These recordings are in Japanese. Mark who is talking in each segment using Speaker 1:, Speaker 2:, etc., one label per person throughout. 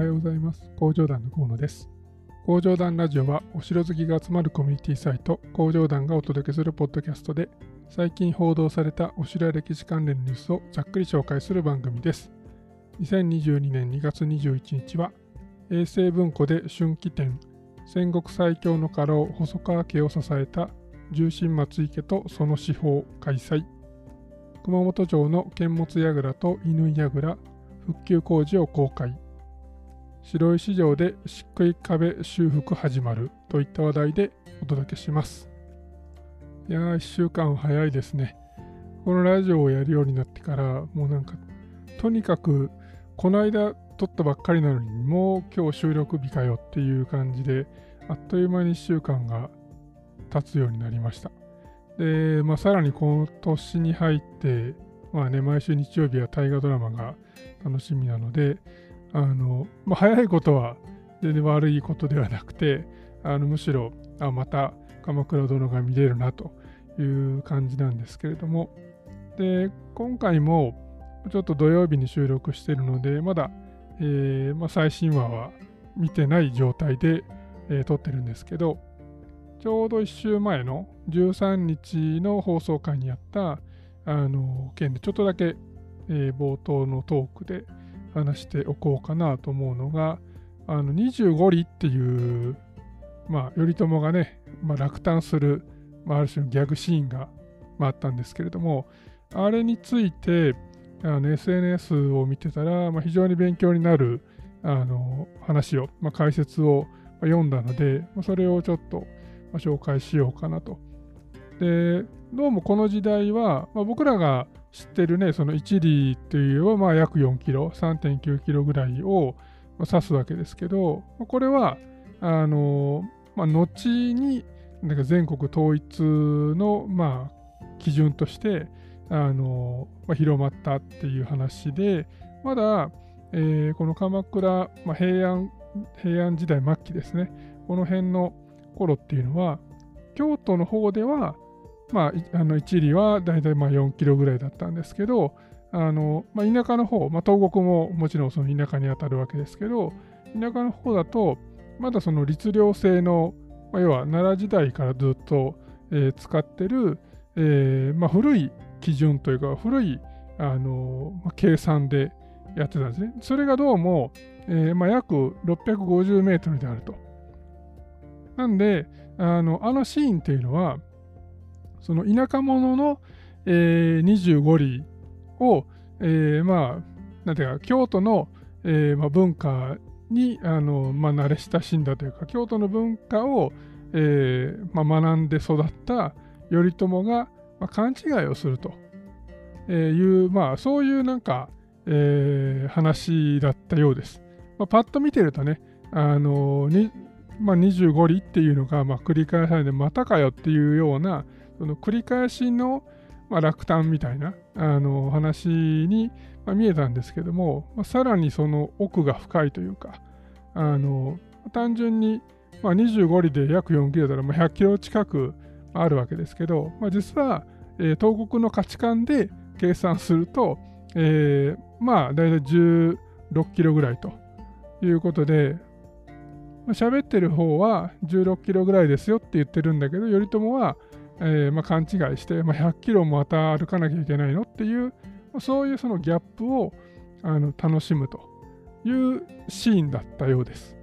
Speaker 1: はようございます。工場団の河野です。工場団ラジオはお城好きが集まるコミュニティサイト工場団がお届けするポッドキャストで最近報道されたお城や歴史関連のニュースをざっくり紹介する番組です。2022年2月21日は衛星文庫で春季展戦国最強の家老細川家を支えた重臣松井家とその司法開催熊本城の剣物櫓と乾櫓復旧工事を公開白石城で漆喰壁修復始まるといった話題でお届けします。いやー1週間早いですね。このラジオをやるようになってからもうなんかとにかくこの間撮ったばっかりなのにもう今日収録日かよっていう感じであっという間に1週間が経つようになりました。で、まあ、さらに今年に入ってまあね毎週日曜日は大河ドラマが楽しみなので、あの、まあ、早いことは全然悪いことではなくて、あのむしろ、あ、また鎌倉殿が見れるなという感じなんですけれども、で、今回もちょっと土曜日に収録しているので、まだ、えー、まあ、最新話は見てない状態で、えー、撮ってるんですけど、ちょうど1週前の13日の放送回にやったあの件でちょっとだけえー、冒頭のトークで話しておこうかなと思うのが、あの25里っていう、まあ、頼朝がね、まあ、落胆する、まあ、ある種のギャグシーンが、まあ、あったんですけれども、あれについて、あの SNS を見てたら、まあ、非常に勉強になるあの話を、まあ、解説を読んだので、まあ、それをちょっと、ま紹介しようかなと。で、どうもこの時代は、まあ、僕らが知ってるね、その1里っていうのはまあ約4キロ、3.9キロぐらいを指すわけですけど、これは、あの、まあ、後になんか全国統一の、まあ、基準として、あの、まあ、広まったっていう話で、まだ、えー、この鎌倉、まあ、平安、平安時代末期ですね、この辺の頃っていうのは、京都の方では、まあ、あの1里はだいたいまあ4キロぐらいだったんですけど、あのまあ、田舎の方、まあ、東国ももちろんその田舎に当たるわけですけど、田舎の方だと、まだその律令制の、まあ、要は奈良時代からずっと、えー、使ってる、えーまあ、古い基準というか、古いあの、まあ、計算でやってたんですね。それがどうも、えーまあ、約650メートルであると。なんで、あのあのシーンっていうのは、その田舎者の、えー、25里を、えー、まあ、なんていうか、京都の、えーまあ、文化にあの、まあ、慣れ親しんだというか、京都の文化を、えーまあ、学んで育った頼朝が、まあ、勘違いをするという、まあ、そういうなんか、えー、話だったようです。まあ、パッと見てるとね、あのにまあ、25里っていうのが、まあ、繰り返されてまたかよっていうような、その繰り返しの、まあ、落胆みたいなあの話に、まあ、見えたんですけども、まあ、さらにその奥が深いというか、あの単純に、まあ、25里で約4キロだら、100キロ近くあるわけですけど、まあ、実は、えー、東国の価値観で計算すると、えー、まあ大体16キロぐらいということで、まあ、喋ってる方は16キロぐらいですよって言ってるんだけど、頼朝はえー、まあ、勘違いして、まあ、100キロもまた歩かなきゃいけないのっていう、そういうそのギャップをあの楽しむというシーンだったようです。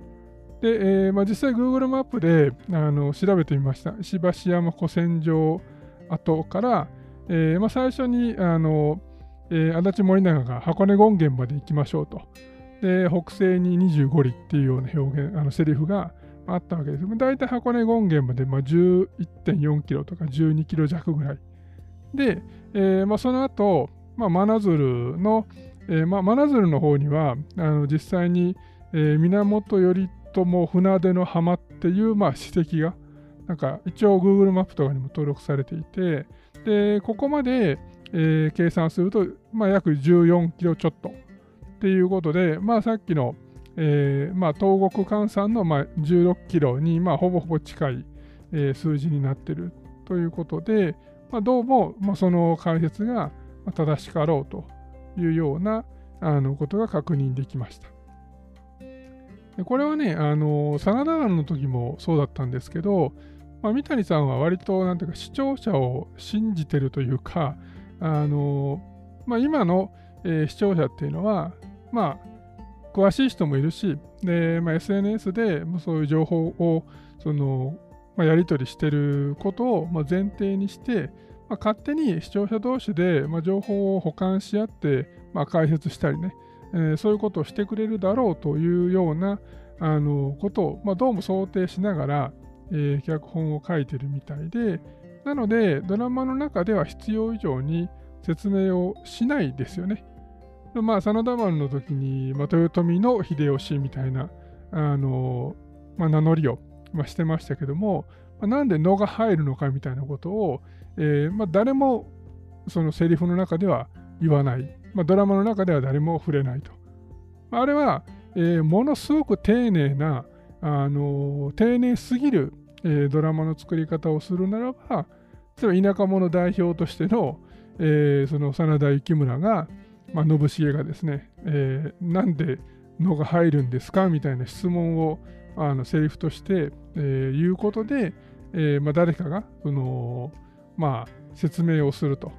Speaker 1: で、えー、まあ、実際 Google マップであの調べてみました。石橋山古戦場跡から、えー、まあ、最初にあの、えー、足立森永が箱根権現まで行きましょうと。で、北西に25里っていうような表現、あのセリフがあったわけです。大体箱根権現まで、まあ、11.4キロとか12キロ弱ぐらい。で、えーまあ、その後、まあ、真鶴の、えーまあ、真鶴の方にはあの実際に、えー、源頼朝船出の浜っていう、まあ、史跡がなんか一応 Google マップとかにも登録されていてでここまで、えー、計算すると、まあ、約14キロちょっとっていうことで、まあ、さっきの、えー、まあ、東国換算の、まあ、16キロに、まあ、ほぼほぼ近い、えー、数字になっているということで、まあ、どうも、まあ、その解説が正しかろうというようなあのことが確認できました。でこれはね、あの、真田丸の時もそうだったんですけど、まあ、三谷さんは割と、なんていうか、視聴者を信じてるというか、あの、まあ、今の、えー、視聴者っていうのは、まあ、詳しい人もいるし、で、まあ、SNS でそういう情報を、その、まあ、やり取りしてることを、前提にして、まあ、勝手に視聴者同士で、情報を補完し合って、まあ、解説したりね、えー、そういうことをしてくれるだろうというようなあのことを、まあ、どうも想定しながら、えー、脚本を書いてるみたいで、なのでドラマの中では必要以上に説明をしないですよね。まあ、真田丸の時に、まあ、豊臣の秀吉みたいな、あのまあ、名乗りを、まあ、してましたけども、まあ、なんで野が入るのかみたいなことを、えーまあ、誰もそのセリフの中では言わない。まあ、ドラマの中では誰も触れないと。あれは、えー、ものすごく丁寧な、あのー、丁寧すぎる、えー、ドラマの作り方をするならば、例えば田舎者代表としての、えー、その真田幸村が、まあ、信繁がですね、えー、なんで野が入るんですかみたいな質問をあのセリフとして、えー、言うことで、えーまあ、誰かがその、まあ、説明をすると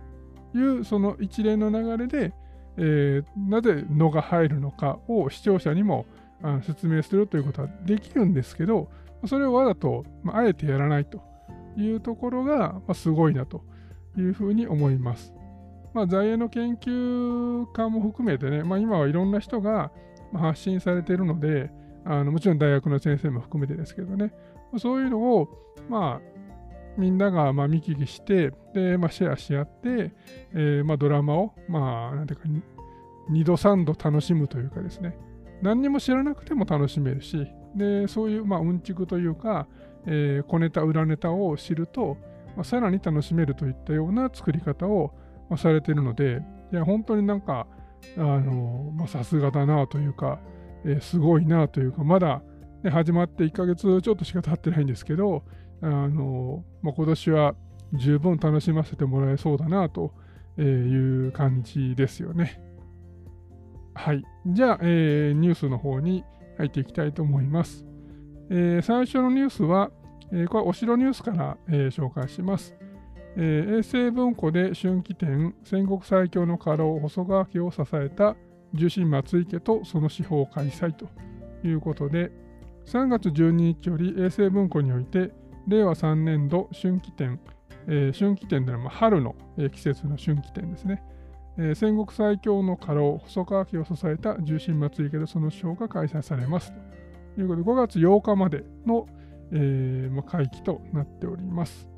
Speaker 1: いうその一連の流れで、えー、なぜ野が入るのかを視聴者にもあの説明するということはできるんですけど、それをわざと、まあ、あえてやらないというところが、まあ、すごいなというふうに思います。まあ、在英の研究家も含めてね、まあ、今はいろんな人が発信されているので、あのもちろん大学の先生も含めてですけどね、そういうのを、まあ、みんながまあ見聞きして、で、まあ、シェアし合って、えー、まあドラマを、まあ、なんていうか、2度3度楽しむというかですね、何にも知らなくても楽しめるし、で、そういう、まあ、うんちくというか、えー、小ネタ、裏ネタを知ると、まあ、さらに楽しめるといったような作り方を、まあ、されているので、いや、本当になんか、あの、まあ、さすがだなというか、えー、すごいなというか、まだ、ね、始まって1ヶ月ちょっとしか経ってないんですけど、あの、まあ、今年は十分楽しませてもらえそうだなという感じですよね。はい。じゃあ、えー、ニュースの方に入っていきたいと思います。えー、最初のニュースは、えー、これお城ニュースから、えー、紹介します。えー、衛星文庫で春季展戦国最強の家老細川家を支えた重臣松井家とその司法を開催ということで3月12日より衛星文庫において令和3年度春季展、えー、春季展では春の、えー、季節の春季展ですね、えー、戦国最強の家老細川家を支えた重臣松井家でその賞が開催されますと。いうことで5月8日までの、えー、会期となっております。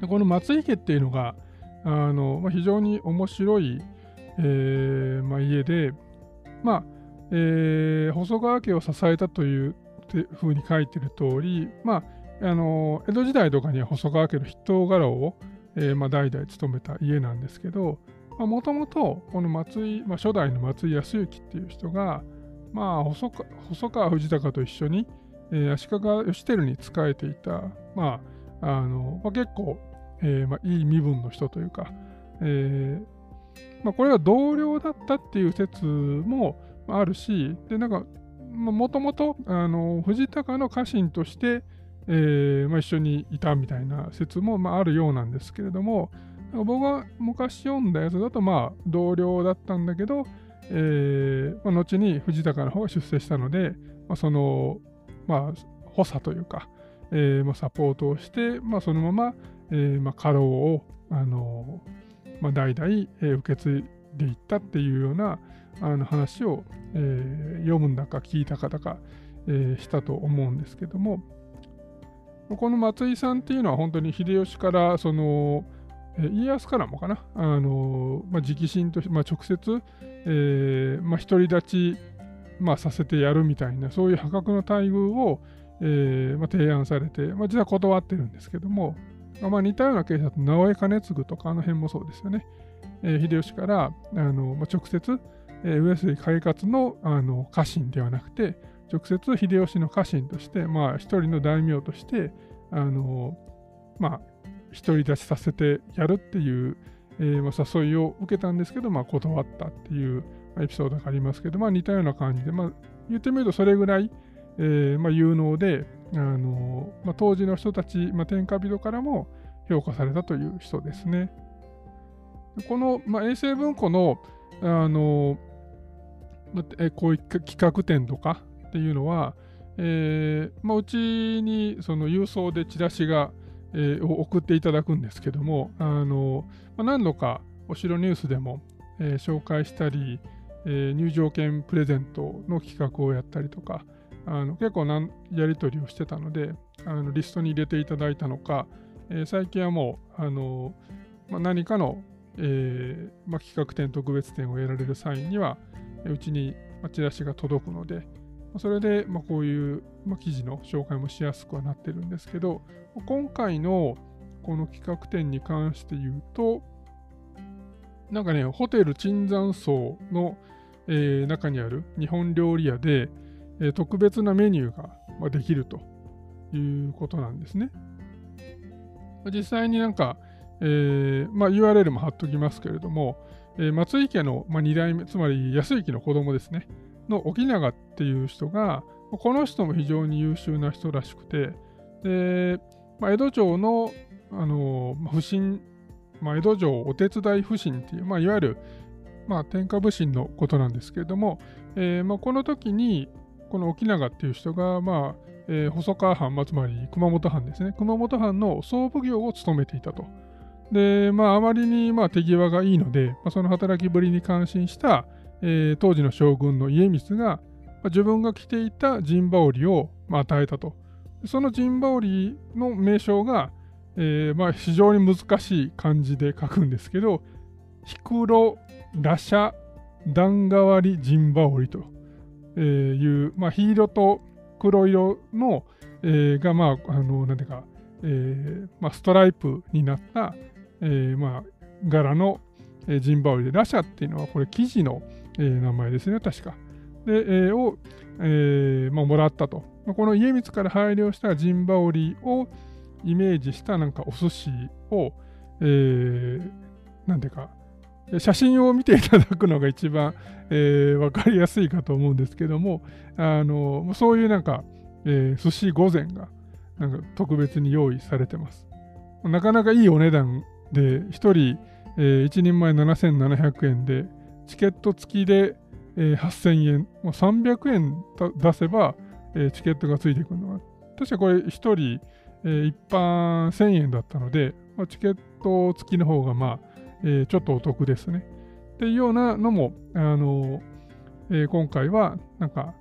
Speaker 1: でこの松井家っていうのがあの、まあ、非常に面白い、えーまあ、家でまあえー、細川家を支えたというふうに書いてる通り、まあ、あの江戸時代とかには細川家の筆頭家老を、えーまあ、代々務めた家なんですけど、もともとこの松井、まあ、初代の松井康之っていう人が、まあ、細細川藤孝と一緒に、えー、足利義輝に仕えていた、まああのまあ、結構、えーまあ、いい身分の人というか、えーまあ、これが同僚だったっていう説もあるし、で、なんか、もともと藤高の家臣として、えーまあ、一緒にいたみたいな説も、まあ、あるようなんですけれども僕が昔読んだやつだとまあ同僚だったんだけど、えーまあ、後に藤高の方が出世したので、まあ、そのまあ補佐というか、えーまあ、サポートをして、まあ、そのまま、えーまあ、家老を、あのまあ、代々、えー、受け継いでいったっていうようなあの話を、えー、読むんだか聞いたかだか、え、したと思うんですけども、この松井さんっていうのは本当に秀吉からその、家康からもかな、あのまあ、直進として、まあ、直接、えまあ、独り立ち、まあ、させてやるみたいな、そういう破格の待遇を、えまあ、提案されて、まあ、実は断ってるんですけども、まあ、似たようなケースだと直江兼次とかあの辺もそうですよね。えー、秀吉からあの、まあ、直接、えー、上杉海勝のあの家臣ではなくて、直接秀吉の家臣として、まあ、一人の大名として、あのまあ、独り立ちさせてやるっていう、えーまあ、誘いを受けたんですけど、まあ、断ったっていうエピソードがありますけど、まあ、似たような感じで、まあ、言ってみるとそれぐらい、えーまあ、有能で、あのまあ、当時の人たち、まあ、天下人からも評価されたという人ですね。この、まあ、衛星文庫の、あのまあ、こういう企画展とかっていうのは、えーまあ、うちにその郵送でチラシが、えー、を送っていただくんですけども、あのまあ、何度かお城ニュースでも、えー、紹介したり、えー、入場券プレゼントの企画をやったりとか、あの結構なやり取りをしてたので、あのリストに入れていただいたのか、えー、最近はもう、あのまあ、何かの、えーまあ、企画展、特別展をやられる際には、うちにチラシが届くので、それで、まあ、こういう、ま、記事の紹介もしやすくはなってるんですけど、今回のこの企画展に関して言うと、なんかね、ホテル椿山荘の、えー、中にある日本料理屋で、え、特別なメニューが、まあ、できるということなんですね。実際になんか、えーまあ、URL も貼っときますけれども、えー、松井家の、まあ、2代目、つまり安井家の子供ですね、の沖永っていう人が、この人も非常に優秀な人らしくて、で、まあ、江戸城の、あのー、不審、まあ、江戸城お手伝い不審っていう、まあ、いわゆる、まあ、天下不審のことなんですけれども、えーまあ、この時に、この沖永っていう人が、まあえー、細川藩、まあ、つまり熊本藩ですね、熊本藩の総奉行を務めていたと。で、まあ、あまりに、まあ、手際がいいので、まあ、その働きぶりに感心した、えー、当時の将軍の家光が、まあ、自分が着ていた陣羽織を、まあ、与えたと。その陣羽織の名称が、えーまあ、非常に難しい漢字で書くんですけど、ヒクロラシャ段代わり陣羽織とえいう、まあ、黄色と黒色の、えー、が、まあ、あの、なんていうか、えーまあ、ストライプになった、えーまあ、柄の、えー、ジンバウリで、ラシャっていうのはこれ生地の、えー、名前ですね、確か。で、えー、を、えーまあ、もらったと。まあ、この家光から配慮したジンバウリをイメージしたなんかお寿司を、えー、なんていうか、写真を見ていただくのが一番、えー、分かりやすいかと思うんですけども、あのそういうなんか、えー、寿司御膳がなんか特別に用意されてます。なかなかいいお値段で、1人、えー、1人前7700円で、チケット付きで、えー、8000円、300円出せば、えー、チケットがついてくるのは、確かこれ1人、えー、一般1000円だったので、まあ、チケット付きの方がまあ、え、ちょっとお得ですね。っていうようなのも、あのえ、今回はなんか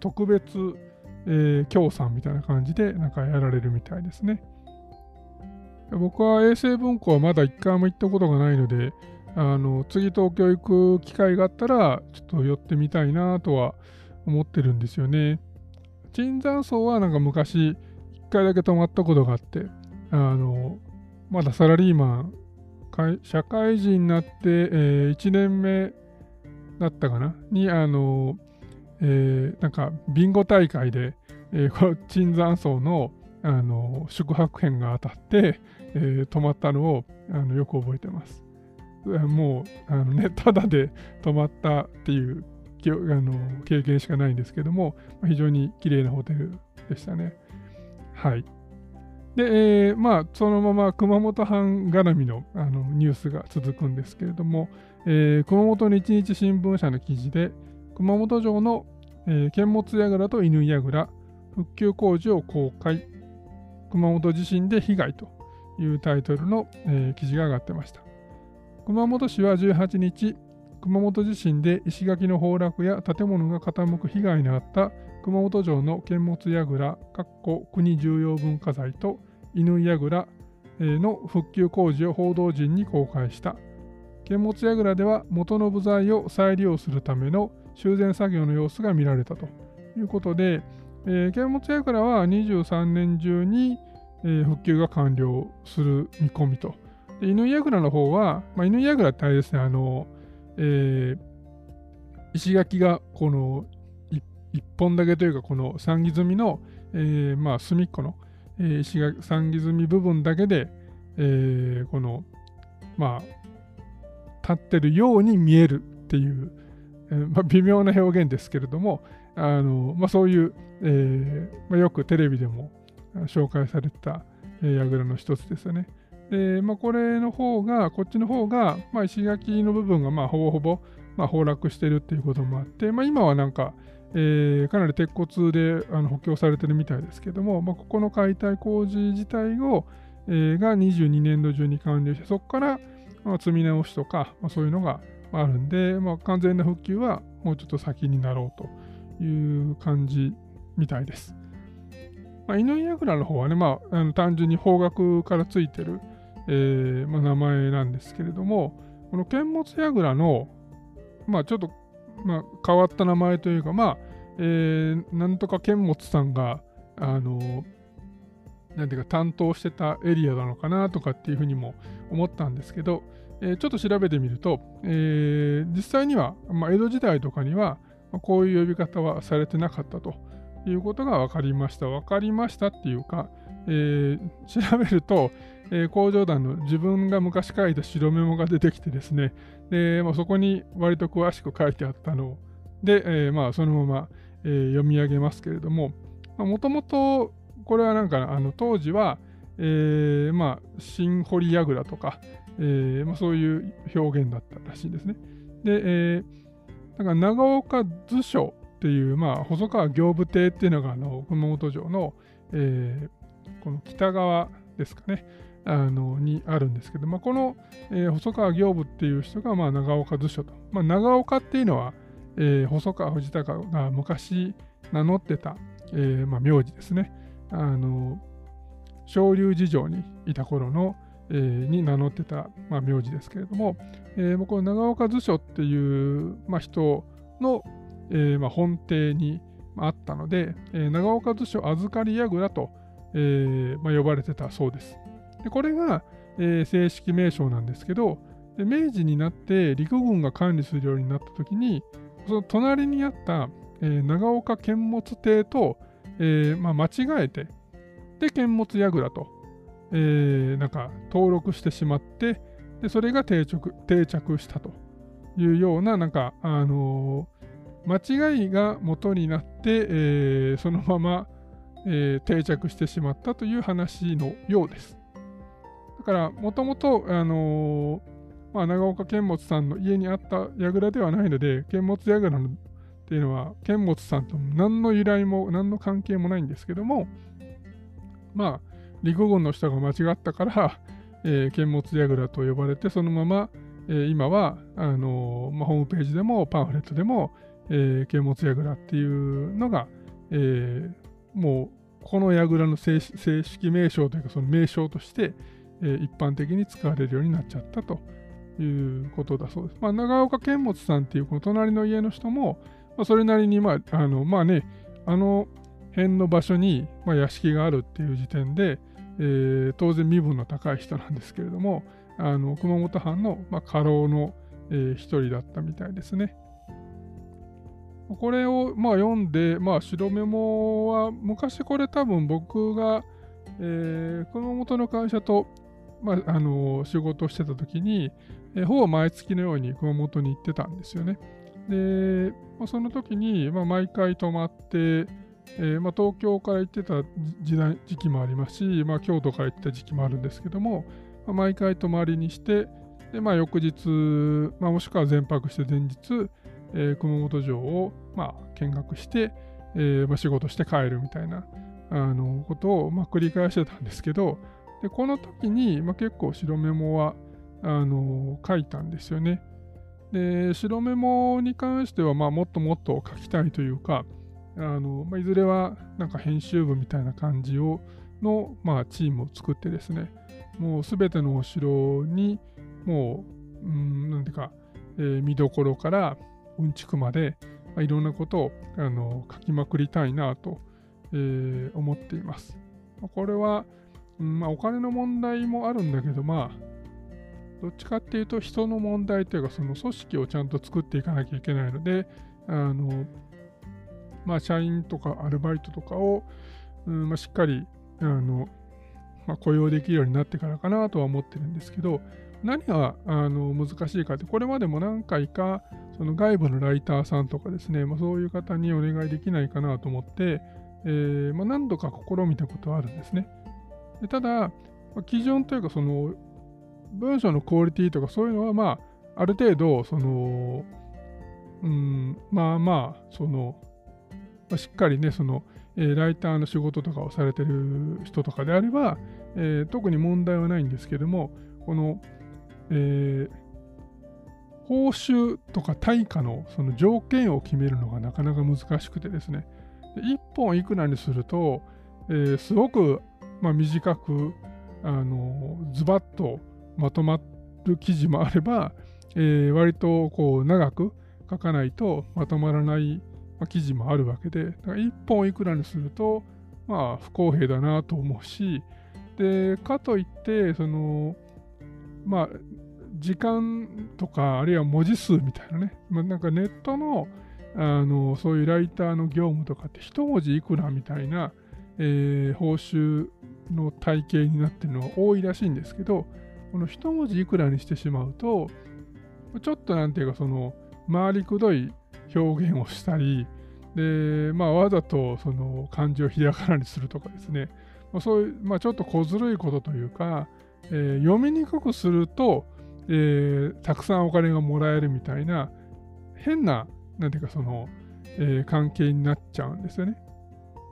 Speaker 1: 特別、え、協賛みたいな感じでなんかやられるみたいですね。僕は衛星文庫はまだ一回も行ったことがないので、あの次東京行く機会があったらちょっと寄ってみたいなとは思ってるんですよね。椿山荘はなんか昔一回だけ泊まったことがあって、あのまだサラリーマン社会人になって、えー、1年目だったかな？に、あの、えー、なんか、ビンゴ大会で、えー、椿山荘の、あの宿泊券が当たって、えー、泊まったのをあのよく覚えてます。もう、あのね、ただで泊まったっていうあの経験しかないんですけども、非常に綺麗なホテルでしたね。はい。で、えー、まあ、そのまま熊本藩絡みのあのニュースが続くんですけれども、えー、熊本日日新聞社の記事で、熊本城の、えー、剣物櫓と犬櫓、復旧工事を公開、熊本地震で被害というタイトルの、えー、記事が上がってました。熊本市は18日、熊本地震で石垣の崩落や建物が傾く被害に遭った熊本城の剣物櫓、国重要文化財と犬櫓の復旧工事を報道陣に公開した。剣物櫓では元の部材を再利用するための修繕作業の様子が見られたということで、えー、剣物櫓は23年中に、えー、復旧が完了する見込みと。で犬櫓の方は、まあ、犬櫓ってあれですね、あの、えー、石垣がこの1本だけというか、この三木積みの、えー、まあ、隅っこの、えー、石垣三木積み部分だけで、えー、この、まあ、立ってるように見えるっていう、えーまあ、微妙な表現ですけれども、あのまあ、そういう、えーまあ、よくテレビでも紹介された、えー、櫓の一つですよね。で、まあ、これの方が、こっちの方が、まあ、石垣の部分がまあほぼほぼ、まあ、崩落してるっていうこともあって、まあ、今はなんか、えー、かなり鉄骨であの補強されてるみたいですけども、まあ、ここの解体工事自体を、えー、が22年度中に完了して、そこから、まあ、積み直しとか、まあ、そういうのがあるんで、まあ、完全な復旧はもうちょっと先になろうという感じみたいです。まあ、犬櫓の方はね、まあ、あの単純に方角からついてる、えーまあ、名前なんですけれども、この剣物櫓の、まあ、ちょっと、まあ、変わった名前というか、まあ、えー、なんとか剣物さんが、あの、なんていうか担当してたエリアなのかなとかっていうふうにも思ったんですけど、えー、ちょっと調べてみると、えー、実際には、まあ、江戸時代とかには、ま、こういう呼び方はされてなかったということが分かりました。分かりましたっていうか、えー、調べると、えー、工場団の自分が昔書いた白メモが出てきてですね、でまあ、そこに割と詳しく書いてあったの。で、えー、まあ、そのまま、えー、読み上げますけれども、もともとこれはなんかあの当時は、えー、まあ、新堀櫓とか、えーまあ、そういう表現だったらしいんですね。で、えー、だか長岡図書っていう、まあ、細川行部邸っていうのがあの熊本城の、えー、この北側ですかね。あのにあるんですけど、まあ、この、えー、細川行部っていう人が、まあ、長岡図書と。まあ、長岡っていうのは、えー、細川藤孝が昔名乗ってた、えーまあ、名字ですね。あの昇龍寺城にいた頃の、えー、に名乗ってた、まあ、名字ですけれども、えー、この長岡図書っていう、まあ、人の、えーまあ、本邸にあったので、えー、長岡図書預かり櫓と、えーまあ、呼ばれてたそうです。でこれが、えー、正式名称なんですけど、で明治になって陸軍が管理するようになった時に、その隣にあった、えー、長岡剣物邸と、えまあ、間違えて、で、剣物櫓と、えー、なんか登録してしまって、でそれが定着定着したというような、なんか、あの、間違いが元になって、えー、そのまま、えー、定着してしまったという話のようです。だから、もともと、あのー、まあ、長岡剣物さんの家にあった櫓ではないので、剣物櫓のっていうのは、剣物さんと何の由来も何の関係もないんですけども、まあ、陸軍の人が間違ったから、えー、剣物櫓と呼ばれて、そのまま、えー、今はあのー、まあ、ホームページでもパンフレットでも、えー、剣物櫓っていうのが、えー、もうこの櫓の正式名称というかその名称として、えー、一般的に使われるようになっちゃったということだそうです。まあ、長岡剣物さんっていうこの隣の家の人も、まあ、それなりにまああのまあねあの辺の場所に、まあ、屋敷があるっていう時点で、えー、当然身分の高い人なんですけれども、あの熊本藩の、まあ、家老の、えー、一人だったみたいですね。これを、まあ、読んで、まあ、白メモは昔これ多分僕が、えー、熊本の会社と、まあ、あの仕事してた時に、えー、ほぼ毎月のように熊本に行ってたんですよね。で、まあ、その時に、まあ、毎回泊まって、えー、まあ、東京から行ってた時代時期もありますし、まあ、京都から行ってた時期もあるんですけども、まあ、毎回泊まりにして、でまあ、翌日、まあ、もしくは全泊して前日、えー、熊本城を、まあ、見学して、えー、仕事して帰るみたいなあのことを、まあ、繰り返してたんですけど、でこの時に、まあ、結構白メモはあの書いたんですよね。で白メモに関しては、まあ、もっともっと書きたいというか、あのまあ、いずれはなんか編集部みたいな感じをの、まあ、チームを作ってですね、もうすべてのお城に、もう、うん、なんていうか、えー、見どころからうんちくまで、まあ、いろんなことをあの書きまくりたいなと、えー、思っています。これは、うんまあ、お金の問題もあるんだけど、まあ、どっちかっていうと人の問題というか、その組織をちゃんと作っていかなきゃいけないので、あのまあ、社員とかアルバイトとかを、うんまあ、しっかりあの、まあ、雇用できるようになってからかなとは思ってるんですけど、何があの難しいかって、これまでも何回かその外部のライターさんとかですね、まあ、そういう方にお願いできないかなと思って、えー、まあ、何度か試みたことはあるんですね。でただ、まあ、基準というか、その文章のクオリティとかそういうのは、まあ、ある程度、その、うん、まあまあ、その、ま、しっかりね、その、えー、ライターの仕事とかをされてる人とかであれば、えー、特に問題はないんですけども、この、えー、報酬とか対価のその条件を決めるのがなかなか難しくてですね、1本いくらにすると、えー、すごく、まあ、短く、あのズバッとまとまる記事もあれば、えー、割とこう長く書かないとまとまらない、記事もあるわけで、だから1本いくらにすると、まあ、不公平だなと思うし、で、かといって、その、まあ、時間とか、あるいは文字数みたいなね、まあ、なんかネットの、あの、そういうライターの業務とかって、一文字いくらみたいな、えー、報酬の体系になってるのが多いらしいんですけど、この一文字いくらにしてしまうと、ちょっとなんていうか、その、回りくどい表現をしたり、で、まあ、わざとその漢字をひらがなにするとかですね、まあ、そういう、まあ、ちょっと小ずるいことというか、えー、読みにくくすると、えー、たくさんお金がもらえるみたいな、変な、なんていうかその、えー、関係になっちゃうんですよね。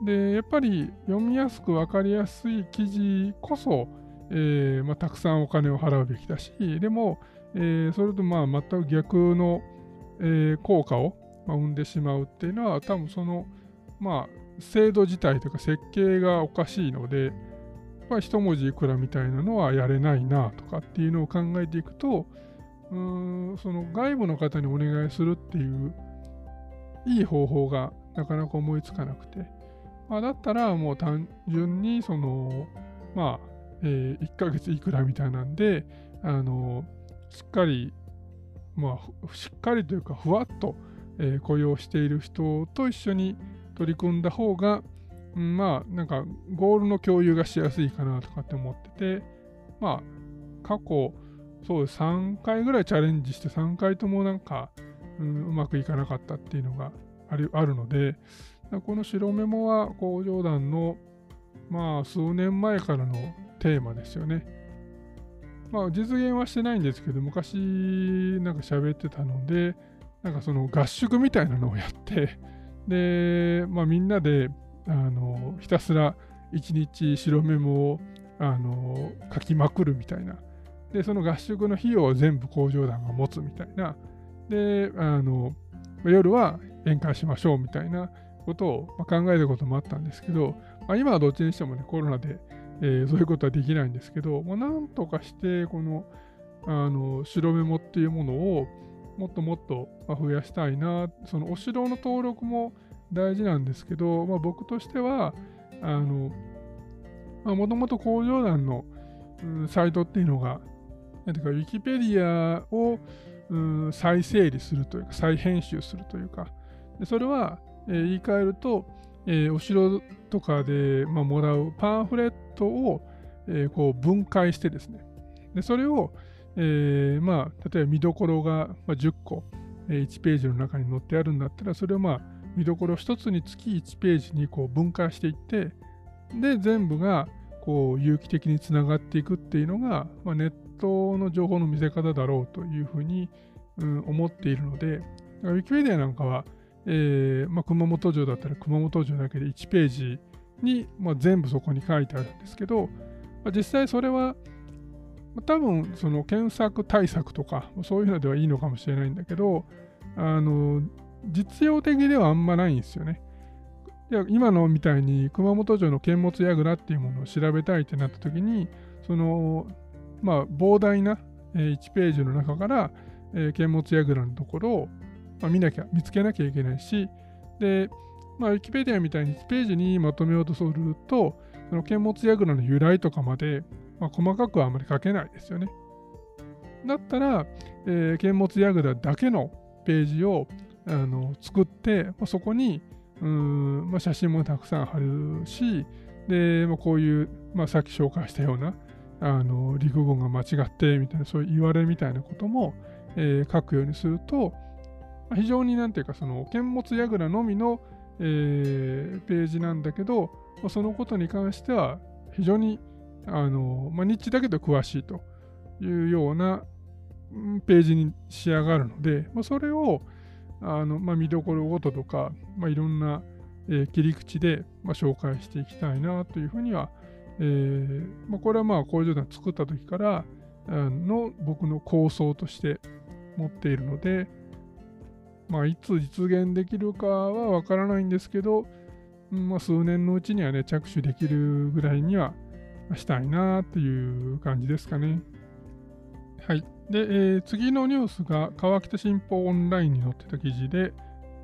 Speaker 1: で、やっぱり読みやすく分かりやすい記事こそ、えまあ、たくさんお金を払うべきだし、でも、え、それとまあ全く逆の、え、効果をまあ、生んでしまうっていうのは多分そのまあ制度自体というか設計がおかしいのでまあ、一文字いくらみたいなのはやれないなとかっていうのを考えていくとうんその外部の方にお願いするっていういい方法がなかなか思いつかなくて、まあ、だったらもう単純にそのまあ、えー、1ヶ月いくらみたいなんであのしっかりまあしっかりというかふわっとえー、雇用している人と一緒に取り組んだ方が、まあなんかゴールの共有がしやすいかなとかって思っててまあ過去そう3回ぐらいチャレンジして3回ともなんか、うん、うまくいかなかったっていうのがあるあるのでこの白メモは工場団のまあ数年前からのテーマですよね。まあ実現はしてないんですけど昔なんか喋ってたのでなんかその合宿みたいなのをやって、で、まあ、みんなであのひたすら一日白メモをあの書きまくるみたいな。で、その合宿の費用を全部工場団が持つみたいな。で、あの夜は宴会しましょうみたいなことを考えたこともあったんですけど、まあ、今はどっちにしてもね、コロナで、えー、そういうことはできないんですけど、まあ、なんとかして、このあの白メモっていうものをもっともっと増やしたいな、そのお城の登録も大事なんですけど、まあ、僕としては、あの、もともと工場団の、うん、サイトっていうのが、なんていうか、ウィキペディアを、うん、再整理するというか、再編集するというか、でそれは、えー、言い換えると、えー、お城とかで、まあ、もらうパンフレットを、えー、こう分解してですね、でそれを、えー、まあ、例えば見どころが10個、えー、1ページの中に載ってあるんだったら、それをまあ、見どころ1つにつき1ページにこう分解していって、で、全部がこう有機的につながっていくっていうのが、まあ、ネットの情報の見せ方だろうというふうに、うん、思っているので、ウィキペディアなんかは、えーまあ、熊本城だったら熊本城だけで1ページに、まあ、全部そこに書いてあるんですけど、まあ、実際それは多分その検索対策とかそういうのではいいのかもしれないんだけどあの実用的ではあんまないんですよね。今のみたいに熊本城の剣物櫓っていうものを調べたいってなった時にそのまあ膨大な1ページの中から剣物櫓のところを、見なきゃ見つけなきゃいけないしでまあ、ウィキペディアみたいに1ページにまとめようとすると、その剣物櫓の由来とかまでまあ、細かくはあまり書けないですよね。だったら、えー、剣物櫓だけのページをあの作って、まあ、そこにうん、まあ、写真もたくさん貼るし、で、まあ、こういう、まあ、さっき紹介したようなあの陸軍が間違ってみたいなそういう言われみたいなことも、えー、書くようにすると、非常になんていうか、その、剣物櫓のみの、えー、ページなんだけど、まあ、そのことに関しては非常に、あの、まあ、ニッチだけど詳しいというようなページに仕上がるので、まあ、それを、あの、まあ、見どころごととか、まあ、いろんな、えー、切り口で、まあ、紹介していきたいなというふうには、えーまあ、これはまあ工場団作った時からの僕の構想として持っているので、まあ、いつ実現できるかはわからないんですけど、まあ、数年のうちにはね、着手できるぐらいにはしたいなっていう感じですかね。はい。で、えー、次のニュースが川北新報オンラインに載ってた記事で、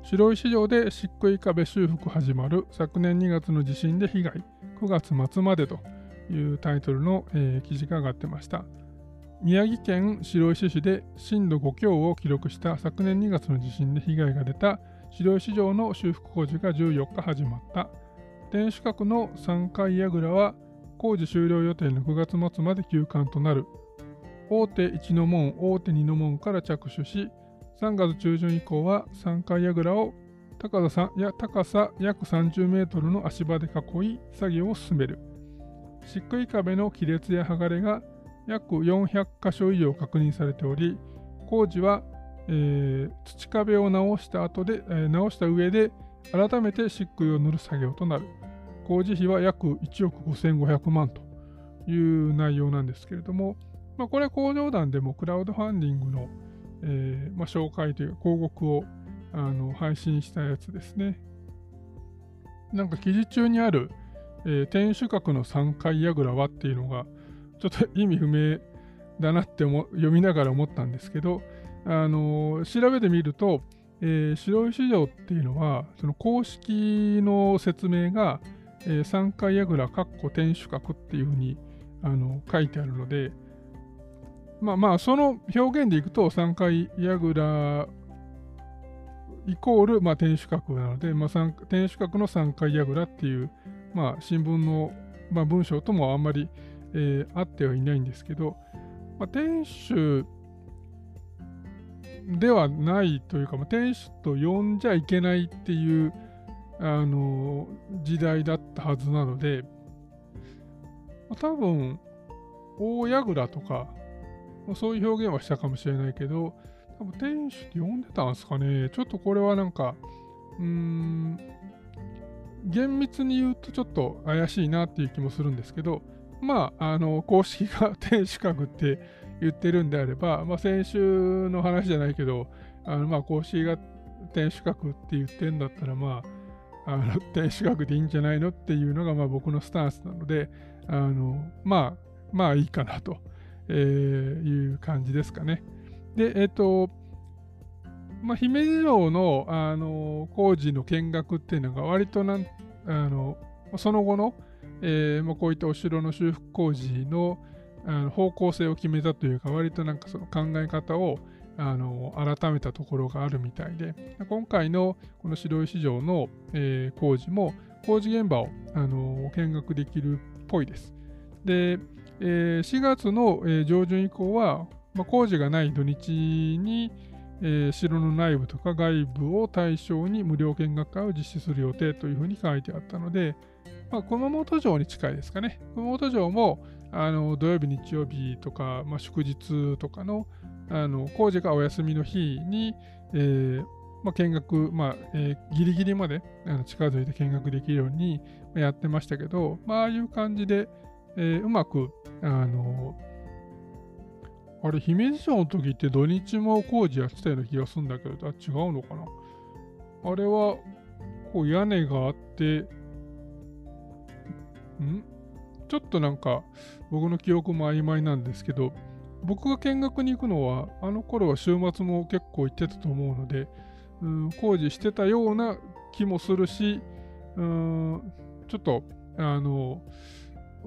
Speaker 1: 白石市場で漆喰壁修復始まる昨年2月の地震で被害9月末までというタイトルの、えー、記事が上がってました。宮城県白石市で震度5強を記録した昨年2月の地震で被害が出た白石城の修復工事が14日始まった。天守閣の3階櫓は工事終了予定の9月末まで休館となる。大手1の門、大手2の門から着手し、3月中旬以降は3階櫓を高さや高さ約30メートルの足場で囲い作業を進める。漆喰壁の亀裂や剥がれが約400箇所以上確認されており、工事は、えー、土壁を直した後で、えー、直した上で改めて漆喰を塗る作業となる。工事費は約1億5500万という内容なんですけれども、まあ、これは工場団でもクラウドファンディングの、えーまあ、紹介というか広告をあの配信したやつですね。なんか記事中にある、えー、天守閣の3階櫓はっていうのがちょっと意味不明だなって読みながら思ったんですけど、あのー、調べてみると、えー、白石城っていうのはその公式の説明が、えー、3階櫓かっこ天守閣っていうふうにあの書いてあるので、まあまあ、その表現でいくと3階櫓イコール、まあ、天守閣なので、まあ、天守閣の3階櫓っていう、まあ、新聞の、まあ、文章ともあんまり、えー、合ってはいないんですけど、まあ、天守ではないというか、まあ、天守と呼んじゃいけないっていうあの時代だったはずなので、まあ、多分大櫓とか、まあ、そういう表現はしたかもしれないけど多分天守って呼んでたんですかね。ちょっとこれはなんかうーん厳密に言うとちょっと怪しいなっていう気もするんですけどまあ、あの、公式が天守閣って言ってるんであれば、まあ、先週の話じゃないけど、あのまあ、公式が天守閣って言ってんだったら、まあ、あの天守閣でいいんじゃないのっていうのが、まあ、僕のスタンスなので、あの、まあ、まあいいかなと、えー、いう感じですかね。で、えっ、ー、と、まあ、姫路城の、あの工事の見学っていうのが割となんあのその後の、えーまあ、こういったお城の修復工事のあの方向性を決めたというか、割となんかその考え方をあの改めたところがあるみたいで、今回のこの白石城の、えー、工事も工事現場をあの見学できるっぽいです。で、えー、4月の、上旬以降は、まあ、工事がない土日に、えー、城の内部とか外部を対象に無料見学会を実施する予定というふうに書いてあったので、まあ、熊本城に近いですかね。熊本城もあの土曜日、日曜日とか、まあ、祝日とかのあの工事がお休みの日に、えーまあ、見学、まあえー、ギリギリまであの近づいて見学できるようにやってましたけど、ま、ああいう感じで、えー、うまく、あのあれ、姫路城の時って土日も工事やってたような気がするんだけど、あ違うのかな？あれは、こう屋根があって、ん？ちょっとなんか僕の記憶も曖昧なんですけど、僕が見学に行くのは、あの頃は週末も結構行ってたと思うので、うん工事してたような気もするし、うんちょっと、あの、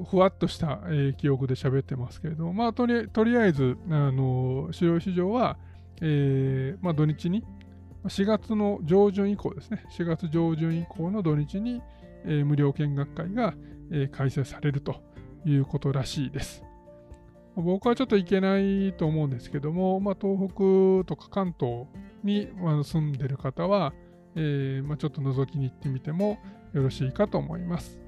Speaker 1: ふわっとした、えー、記憶で喋ってますけれどもまあとり、あえず、あの、白石市場は、えー、まあ、土日に、4月の上旬以降ですね、4月上旬以降の土日に、えー、無料見学会が、えー、開催されるということらしいです。僕はちょっと行けないと思うんですけども、まあ、東北とか関東に住んでる方は、えー、まあ、ちょっと覗きに行ってみてもよろしいかと思います。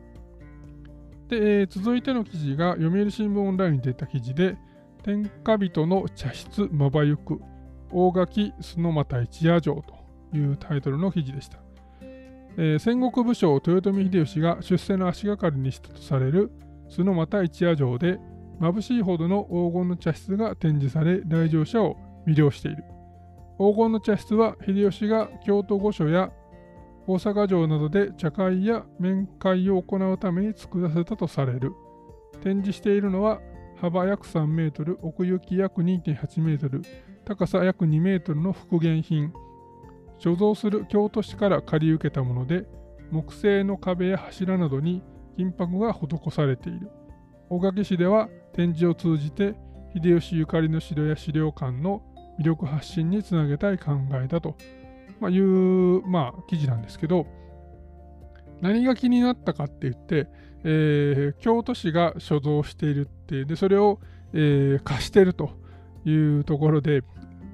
Speaker 1: で、えー、続いての記事が読売新聞オンラインに出た記事で、天下人の茶室まばゆく、大垣須俣一夜城というタイトルの記事でした。えー、戦国武将豊臣秀吉が出世の足がかりにしたとされる須俣一夜城で眩しいほどの黄金の茶室が展示され来場者を魅了している黄金の茶室は秀吉が京都御所や大阪城などで茶会や面会を行うために作らせたとされる。展示しているのは幅約3メートル奥行き約2.8メートル高さ約2メートルの復元品。所蔵する京都市から借り受けたもので木製の壁や柱などに金箔が施されている。大垣市では展示を通じて秀吉ゆかりの城や資料館の魅力発信につなげたい考えだと、まあいう、まあ、記事なんですけど何が気になったかって言って、えー、京都市が所蔵しているってでそれを、えー、貸してるというところで、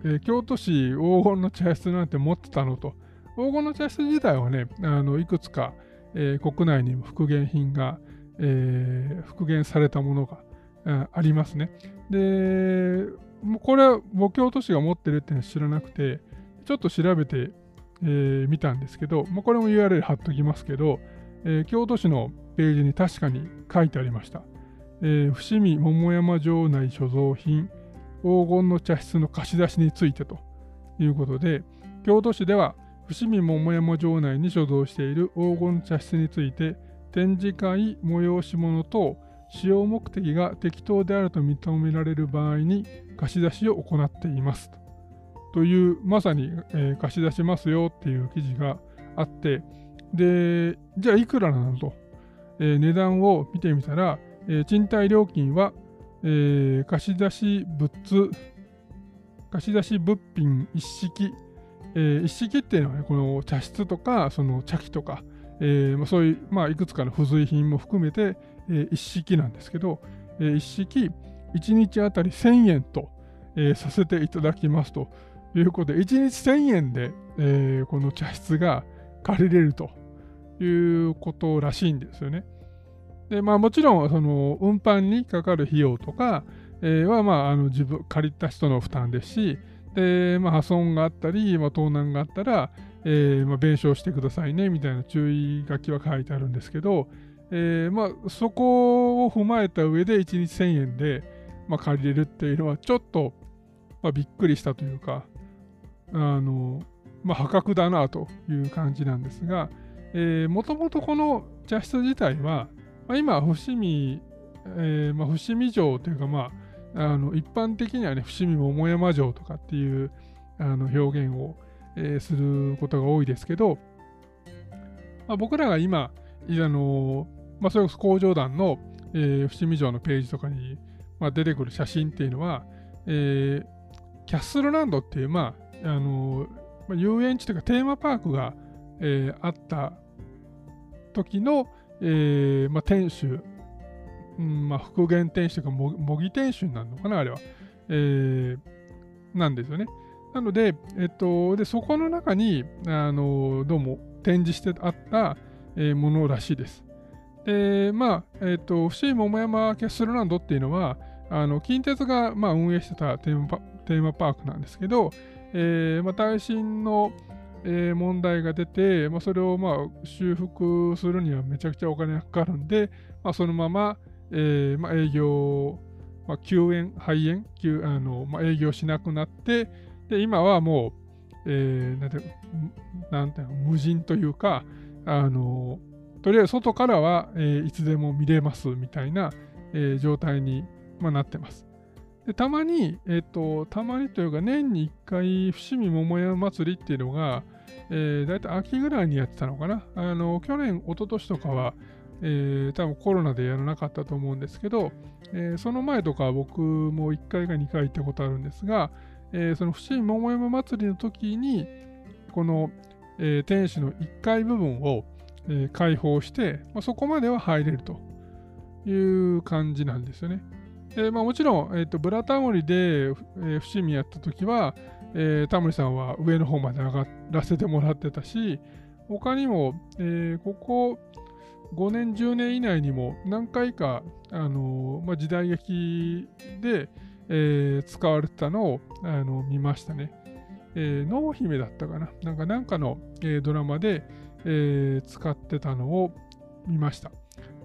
Speaker 1: えー、京都市黄金の茶室なんて持ってたのと黄金の茶室自体はねあのいくつか、え国内にも復元品が、え復元されたものがありますね。でもう、これは母京都市が持ってるっていうのは知らなくて、ちょっと調べて、えー、たんですけど、まあ、これも URL 貼っときますけど、えー、京都市のページに確かに書いてありました。えー、伏見桃山城内所蔵品黄金の茶室の貸し出しについてということで、京都市では伏見桃山城内に所蔵している黄金茶室について展示会、催し物等使用目的が適当であると認められる場合に貸し出しを行っていますとというまさに、えー、貸し出しますよっていう記事があってでじゃあいくらなのと、えー、値段を見てみたら、えー、賃貸料金は、え貸し出し物貸し出し物品一式、え一式っていうのはねこの茶室とかその茶器とか、えまあ、そういう、まあ、いくつかの付随品も含めて、え一式なんですけど、え一式1日あたり1000円と、えさせていただきますと。いうことで、1日1000円で、えこの茶室が借りれるということらしいんですよね。で、まあもちろん、その運搬にかかる費用とか、は、まあ、あの自分、借りた人の負担ですし、で、まあ、破損があったり、まあ、盗難があったら、えーまあ、弁償してくださいねみたいな注意書きは書いてあるんですけど、えー、まあ、そこを踏まえた上で1日1000円で、まあ、借りれるっていうのはちょっと、まあ、びっくりしたというか、あの、まあ、破格だなという感じなんですが、もともとこの茶室自体は、まあ、今、伏見、えーまあ、伏見城というか、まあ、あの一般的にはね、伏見桃山城とかっていうあの表現を、えー、することが多いですけど、まあ、僕らが今、あのまあ、それこそ工場団の、えー、伏見城のページとかに、まあ、出てくる写真っていうのは、えー、キャッスルランドっていう、まああのまあ、遊園地というかテーマパークが、えー、あった時の、えーまあ、店主、うんまあ、復元店主というか模擬店主になるのかなあれは、えー、なんですよね。なので、えっと、でそこの中にあのどうも展示してあった、えー、ものらしいです。で、まあ、えっ、と、伏見桃山キャッスルランドっていうのは、あの近鉄が、まあ、運営してたテーマテーマパークなんですけど、えーまあ、耐震の、えー、問題が出て、まあ、それを、まあ、修復するにはめちゃくちゃお金がかかるんで、まあ、そのまま、えーまあ、営業、まあ、休園、廃園休あの、まあ、営業しなくなって、で今はもう、えー、なんてなんていうの無人というか、あのとりあえず外からは、えー、いつでも見れますみたいな、えー、状態に、まあ、なってます。でたまに、えっ、と、たまにというか年に1回伏見桃山祭りっていうのが、えー、だいたい秋ぐらいにやってたのかな。あの、去年、一昨年とかは、えー、多分コロナでやらなかったと思うんですけど、えー、その前とか僕も1回か2回行ったことあるんですが、えー、その伏見桃山祭りの時に、この、えー、天守の1階部分を、えー、開放して、まあ、そこまでは入れるという感じなんですよね。でまあ、もちろん、えーと、ブラタモリで、えー、伏見やった時は、えー、タモリさんは上の方まで上がらせてもらってたし、他にも、えー、ここ5年、10年以内にも何回か、あのまあ、時代劇で、え、使われてたのをあの見ましたね。えー、姫だったかな？なんかなんかの、え、ドラマで、え、使ってたのを見ました。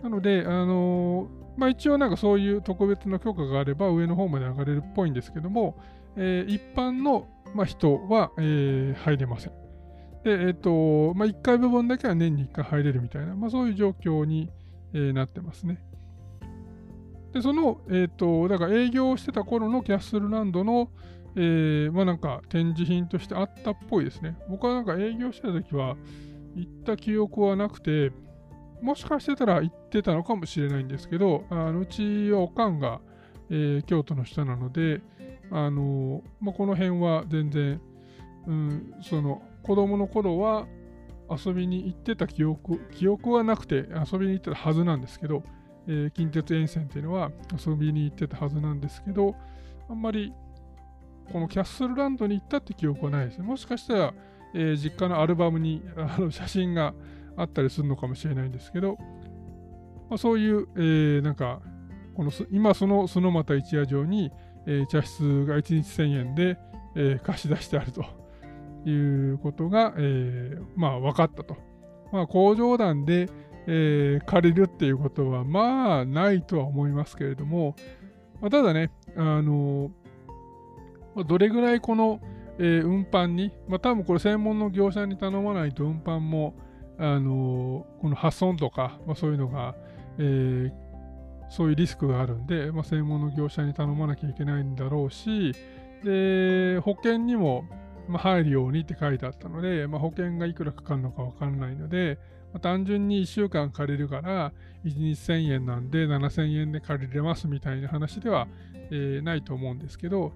Speaker 1: なので、あのまあ、一応なんかそういう特別な許可があれば上の方まで上がれるっぽいんですけども、え一般の、まあ、人は、え入れません。で、えっ、と、まあ、1回部分だけは年に1回入れるみたいな、まあ、そういう状況に、えなってますね。で、その、えっ、と、だから営業してた頃のキャッスルランドの、えー、まあなんか展示品としてあったっぽいですね。僕はなんか営業してた時は行った記憶はなくて、もしかしてたら行ってたのかもしれないんですけど、あのうちはおかんが、えー、京都の人なので、あのまあ、この辺は全然、うん、その子供の頃は遊びに行ってた記憶、記憶はなくて遊びに行ってたはずなんですけど、えー、近鉄沿線っていうのは遊びに行ってたはずなんですけど、あんまりこのキャッスルランドに行ったって記憶はないですね。もしかしたら、えー、実家のアルバムにあの写真があったりするのかもしれないんですけど、まあ、そういう、えー、なんか、この今そのそのまた一夜城に、えー、茶室が1日1000円で、えー、貸し出してあるということが、えー、まあ分かったと。まあ工場団で、えー、借りるっていうことはまあないとは思いますけれども、まあ、ただね、あのどれぐらいこの、えー、運搬に、まあ、多分これ専門の業者に頼まないと運搬も、あの、この破損とか、まあ、そういうのが、えー、そういうリスクがあるんで、まあ、専門の業者に頼まなきゃいけないんだろうし、で、保険にも、まあ、入るようにって書いてあったので、まあ、保険がいくらかかるのかわからないので、まあ、単純に1週間借りるから、1日1000円なんで7000円で借りれますみたいな話では、えー、ないと思うんですけど、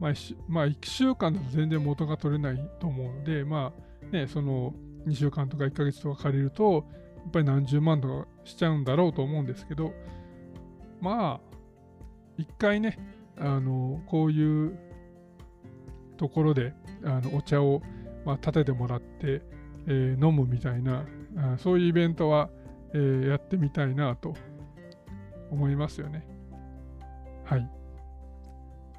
Speaker 1: まあ、まあ、1週間だと全然元が取れないと思うので、まあね、その2週間とか1ヶ月とか借りると、やっぱり何十万とかしちゃうんだろうと思うんですけど、まあ、一回ね、あの、こういうところであのお茶を、まあ、立ててもらって、えー、飲むみたいな、そういうイベントは、えー、やってみたいなと思いますよね。はい。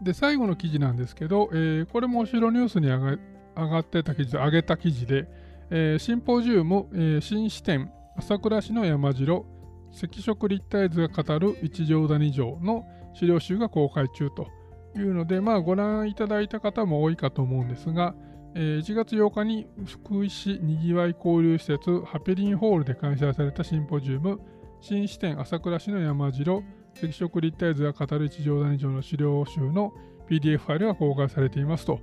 Speaker 1: で、最後の記事なんですけど、えー、これもお城ニュースに上が上がってた記事、上げた記事で、えー、シンポジウム、えー、新支店、朝倉市の山城、赤色立体図が語る一条谷城の資料集が公開中というので、まあ、ご覧いただいた方も多いかと思うんですが、えー、1月8日に福井市にぎわい交流施設ハペリンホールで開催されたシンポジウム、新支店朝倉市の山城、赤色立体図が語る一条谷城の資料集の PDF ファイルが公開されていますと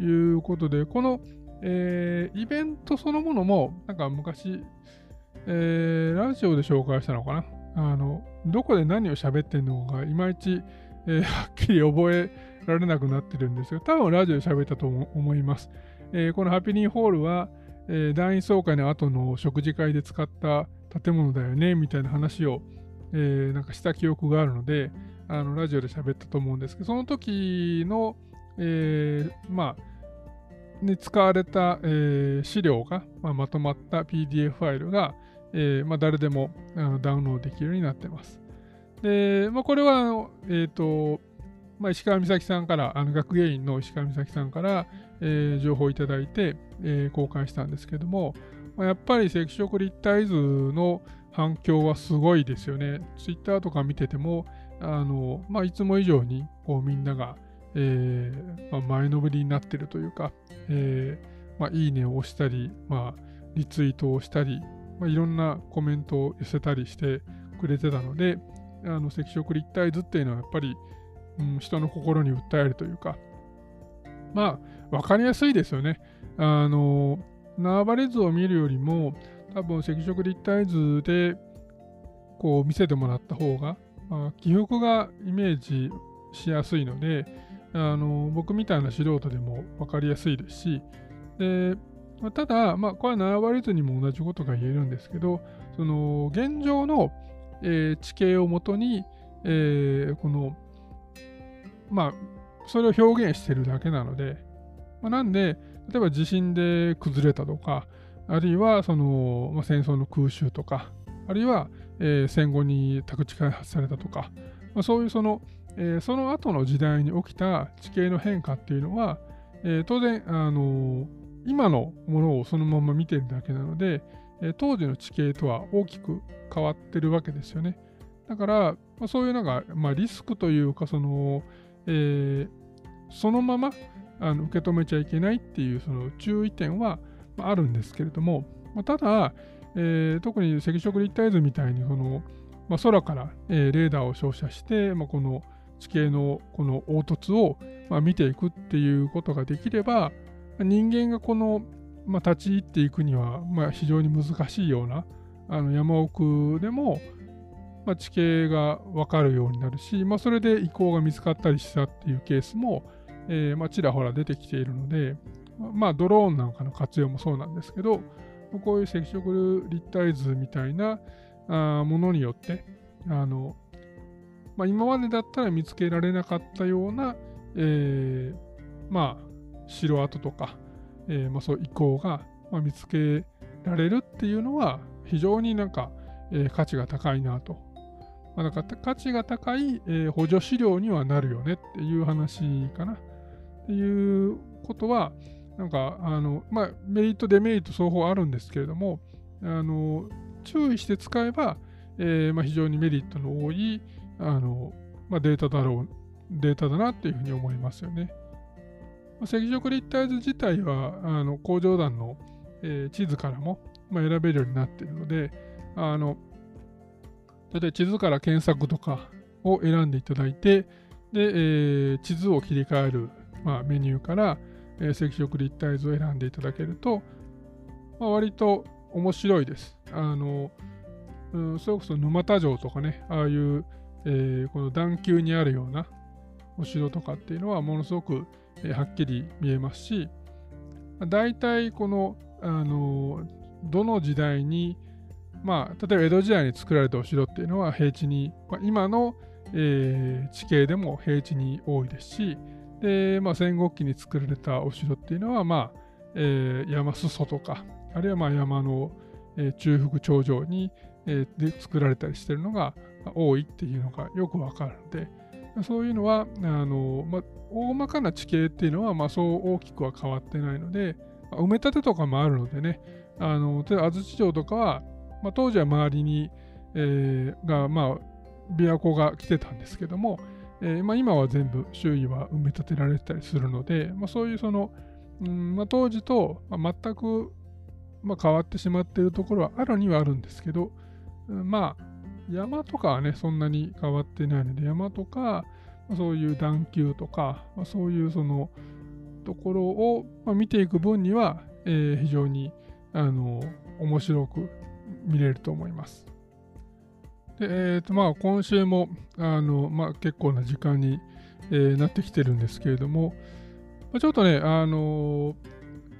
Speaker 1: いうことで、この、えー、イベントそのものも、なんか昔、えー、ラジオで紹介したのかな？あの、どこで何を喋ってんのか、いまいち、えー、はっきり覚えられなくなってるんですが、多分ラジオで喋ったと思います。えー、このハピニーホールは、えー、団員総会の後の食事会で使った建物だよね、みたいな話を、えー、なんかした記憶があるので、あのラジオで喋ったと思うんですけど、その時の、えー、まあ、に使われた、えー、資料が、まあ、まとまった PDF ファイルが、えーまあ、誰でもあのダウンロードできるようになっています。で、まあ、これは、えっ、ー、と、まあ、石川美咲さんから、あの学芸員の石川美咲さんから、えー、情報をいただいて、えー、公開したんですけども、まあ、やっぱり赤色立体図の反響はすごいですよね。ツイッターとか見てても、あのまあ、いつも以上にこうみんなが、えーまあ、前のめりになってるというか、えーまあ、いいねを押したり、まあ、リツイートをしたり、まあ、いろんなコメントを寄せたりしてくれてたので、あの赤色立体図っていうのはやっぱり、うん、人の心に訴えるというか、まあ、わかりやすいですよね。あの、縄張り図を見るよりも、多分赤色立体図でこう見せてもらった方が、まあ、起伏がイメージしやすいので、あの僕みたいな素人でも分かりやすいですし、でまあ、ただ、まあ、これは縄張り図にも同じことが言えるんですけど、その現状の、えー、地形をもとに、えー、このまあ、それを表現してるだけなので、まあ、なんで、例えば地震で崩れたとか、あるいはその、まあ、戦争の空襲とか、あるいは、えー、戦後に宅地開発されたとか、まあ、そういうその、えー、その後の時代に起きた地形の変化っていうのは、えー、当然、あの今のものをそのまま見てるだけなので、え当時の地形とは大きく変わってるわけですよね。だから、まあ、そういうのが、まあ、リスクというか、その、えそのままあの受け止めちゃいけないっていうその注意点はあるんですけれども、まあ、ただ、えー、特に赤色立体図みたいにその、まあ、空から、えー、レーダーを照射して、まあ、この地形のこの凹凸を、ま、見ていくっていうことができれば人間がこの、ま、立ち入っていくには、ま、非常に難しいようなあの山奥でも、ま、地形が分かるようになるし、まあ、それで遺構が見つかったりしたっていうケースも、え、ま、ちらほら出てきているので、まあ、ドローンなんかの活用もそうなんですけど、こういう赤色立体図みたいなものによって、あのまあ、今までだったら見つけられなかったような、えー、まあ、城跡とか、えー、まあ、そう遺構が、ま、見つけられるっていうのは非常になんか、え、価値が高いなと。まあ、だから価値が高い、え、補助資料にはなるよねっていう話かな。っていうことは、なんか、あの、まあ、メリット、デメリット双方あるんですけれども、あの、注意して使えば、えー、まあ、非常にメリットの多い、あの、まあ、データだろう、データだなっていうふうに思いますよね。まあ、赤色立体図自体は、あの、工場団の、えー、地図からも、まあ、選べるようになっているので、あの、例えば地図から検索とかを選んでいただいて、で、えー、地図を切り替える、まあ、メニューから、えー、赤色立体図を選んでいただけると、まあ、割と面白いです。あの、うん、それこそ沼田城とかね、ああいう、えー、この段丘にあるようなお城とかっていうのはものすごく、えー、はっきり見えますし、大体この、あのどの時代に、まあ、例えば江戸時代に作られたお城っていうのは平地に、まあ、今の、えー、地形でも平地に多いですし、で、まあ、戦国期に作られたお城っていうのは、まあえー、山裾とか、あるいはまあ山の、えー、中腹頂上に、えー、で作られたりしてるのが多いっていうのがよくわかるので、そういうのは、あのまあ、大まかな地形っていうのは、まあ、そう大きくは変わってないので、まあ、埋め立てとかもあるのでね、あの例えば安土城とかは、まあ、当時は周りに、えー、が、まあ、琵琶湖が来てたんですけども、えー、まあ、今は全部周囲は埋め立てられてたりするので、まあ、そういうその、うんまあ、当時と全く、まあ変わってしまっているところはあるにはあるんですけど、まあ山とかはねそんなに変わってないので山とか、そういう段丘とか、まそういうそのところを、ま見ていく分には、え、非常にあの面白く見れると思います。で、えーとまあ、今週もあの、まあ、結構な時間に、えー、なってきてるんですけれども、ま、ちょっとね、あの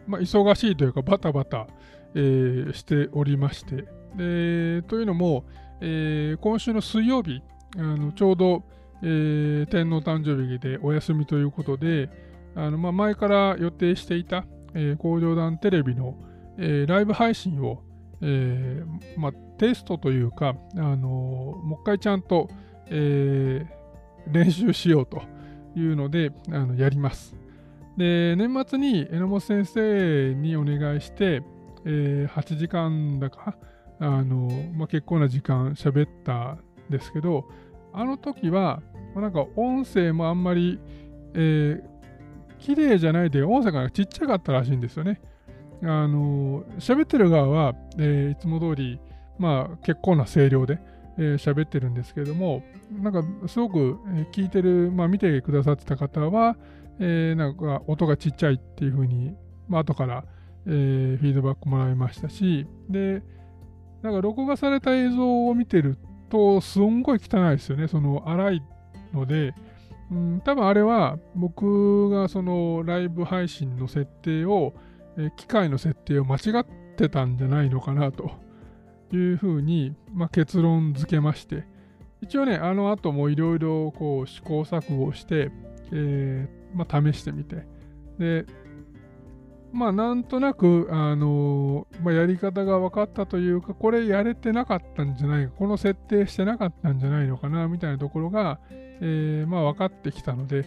Speaker 1: まあ、忙しいというかバタバタ、えー、しておりまして、でというのも、えー、今週の水曜日、あのちょうど、えー、天皇誕生日でお休みということで、あのまあ、前から予定していた、えー、工場団テレビの、えー、ライブ配信を、えーまあ、テストというか、あのもう一回ちゃんと、えー、練習しようというのであのやります。で年末に榎本先生にお願いして、えー、8時間だかあの、まあ、結構な時間喋ったんですけどあの時は、まあ、なんか音声もあんまり、えー、綺麗じゃないで音声がちっちゃかったらしいんですよね。あの喋ってる側は、えー、いつも通り、まあ、結構な声量で、えー、ってるんですけども、なんかすごく、えー、聞いてる、まあ、見てくださってた方は、えー、なんか音がちっちゃいっていうふうに、まあ後から、えー、フィードバックもらいましたし、で、なんか録画された映像を見てると、すんごい汚いですよね。その荒いので、うん、多分あれは僕がそのライブ配信の設定を、え機械の設定を間違ってたんじゃないのかなと。いうふうに、まあ、結論付けまして、一応ね、あの後もいろいろこう試行錯誤して、えー、まあ、試してみて、で、まあなんとなく、あのまあ、やり方が分かったというか、これやれてなかったんじゃないか、この設定してなかったんじゃないのかな、みたいなところが、えー、まあ分かってきたので、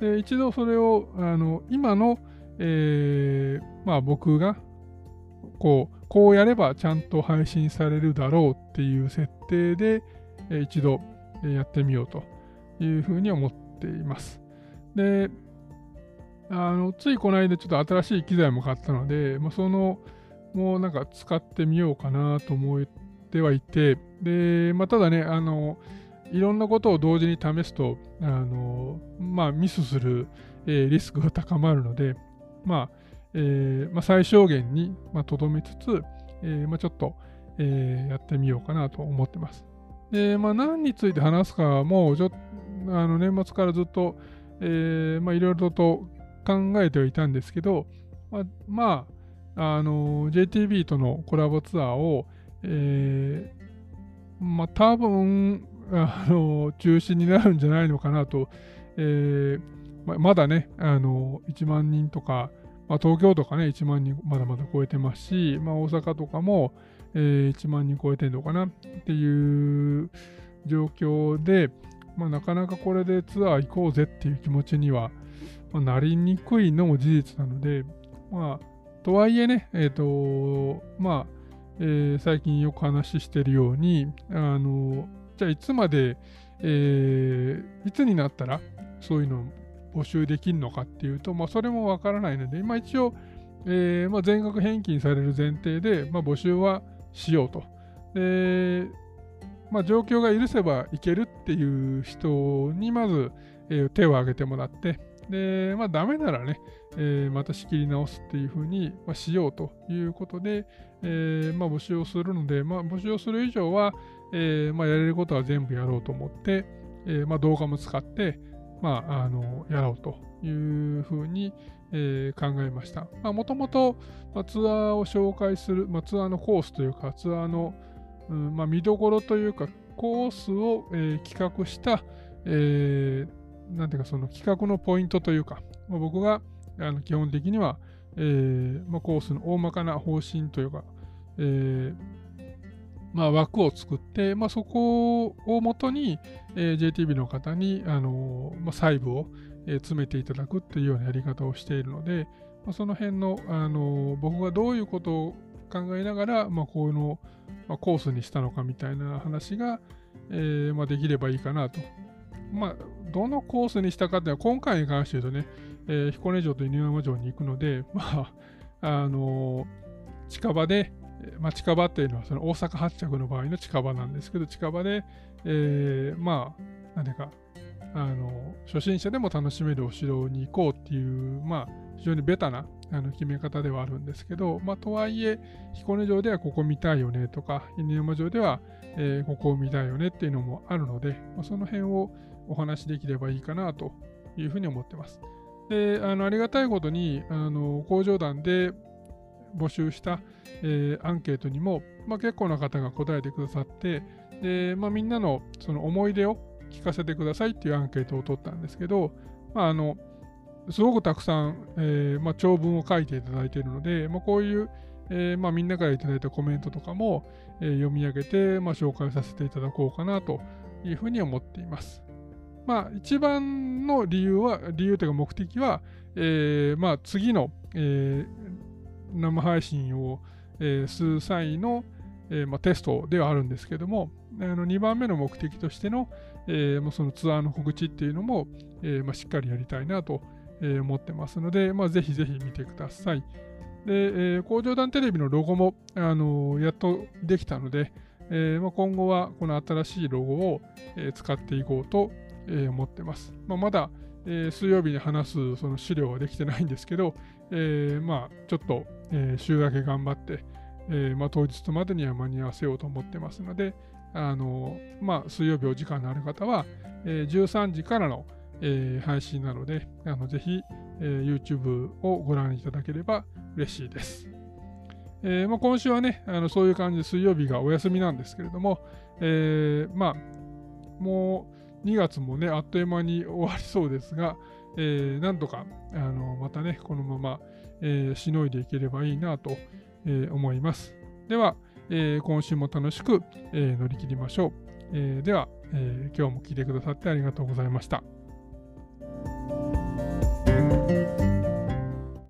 Speaker 1: で一度それを、あの今の、えー、まあ僕が、こう、こうやればちゃんと配信されるだろうっていう設定で、えー、一度やってみようというふうに思っています。で、あのついこの間ちょっと新しい機材も買ったので、まあ、そのもうなんか使ってみようかなと思ってはいて、で、まあ、ただね、あの、いろんなことを同時に試すと、あの、まあ、ミスする、えー、リスクが高まるので、まあ、えー、まあ、最小限にとど、めつつ、えー、まあ、ちょっと、えやってみようかなと思ってます。で、まあ、何について話すかも、ちょあの年末からずっと、いろいろと考えてはいたんですけど、まあ、まあ、あの JTB とのコラボツアーを、えー、まあ、多分あの中止になるんじゃないのかなと、えーままだね、あの1万人とか、まあ、東京とかね、1万人まだまだ超えてますし、まあ、大阪とかも、えー、1万人超えてるのかなっていう状況で、まあ、なかなかこれでツアー行こうぜっていう気持ちには、まあ、なりにくいのも事実なので、まあ、とはいえね、えっ、ー、と、まあ、えー、最近よく話してるように、あの、じゃあいつまで、えー、いつになったらそういうのを募集できるのかっていうと、まあ、それもわからないので、今一応、えーまあ、全額返金される前提で、まあ、募集はしようと。で、まあ、状況が許せばいけるっていう人にまず、えー、手を挙げてもらって、で、まあ、ダメならね、えー、また仕切り直すっていうふうに、まあ、しようということで、えー、まあ、募集をするので、まあ、募集をする以上は、えー、まあ、やれることは全部やろうと思って、えまあ、動画も使って、まあ、あのやろうというふうに、え考えました。まあもともとまあツアーを紹介する、まあ、ツアーのコースというか、ツアーの、うんまあ、見どころというか、コースを、え企画した、えーなんていうか、その企画のポイントというか、まあ、僕があの基本的には、えーまあ、コースの大まかな方針というか、えーまあ、枠を作って、まあ、そこをもとに、えー、JTB の方に、あのまあ、細部を、えー、詰めていただくっていうようなやり方をしているので、まあ、その辺の、あの、僕がどういうことを考えながら、まあ、この、まあ、コースにしたのかみたいな話が、えーまあ、できればいいかなとまあ、どのコースにしたかっていうのは、今回に関して言うとね、えー、彦根城と犬山城に行くので、まあ、あのー、近場で、まあ、近場っていうのはその大阪発着の場合の近場なんですけど、近場で、えー、まあ、何ていうか、あの初心者でも楽しめるお城に行こうっていう、まあ、非常にベタなあの決め方ではあるんですけど、まあ、とはいえ、彦根城ではここ見たいよねとか、犬山城では、えー、ここを見たいよねっていうのもあるので、まあ、その辺をお話できればいいかなというふうに思ってます。で、あのありがたいことに、あの工場団で募集した、えー、アンケートにも、まあ、結構な方が答えてくださって、でまあ、みんなのその思い出を聞かせてくださいっていうアンケートを取ったんですけど、まあ、あのすごくたくさん、えーまあ、長文を書いていただいているので、まあ、こういう、えーまあ、みんなからいただいたコメントとかも、えー、読み上げて、ま、紹介させていただこうかなというふうに思っています。まあ、一番の理由は、理由というか目的は、えーまあ、次の、えー、生配信を、えー、する際の、えーまあ、テストではあるんですけども、あの2番目の目的としての、えー、そのツアーの告知っていうのも、えーまあ、しっかりやりたいなと、思ってますので、まあ、ぜひぜひ見てください。で、えー、工場団テレビのロゴも、あのー、やっとできたので、えーまあ、今後はこの新しいロゴを、えー、使っていこうとえー、思ってます。まあ、まだ、えー、水曜日に話すその資料はできてないんですけど、えー、まあちょっと、え週明け頑張って、えまあ、当日までには間に合わせようと思ってますので、あのまあ、水曜日お時間のある方は、え13時からの、え配信なので、あのぜひ、え YouTube をご覧いただければ嬉しいです。えーまあ、今週はねあの、そういう感じで水曜日がお休みなんですけれども、えー、まあ、もう2月もね、あっという間に終わりそうですが、えー、なんとかあのまたね、このまま、えー、しのいでいければいいなと、え、思います。では、え、今週も楽しく、え、乗り切りましょう。え、では、え、今日も聴いてくださってありがとうございました。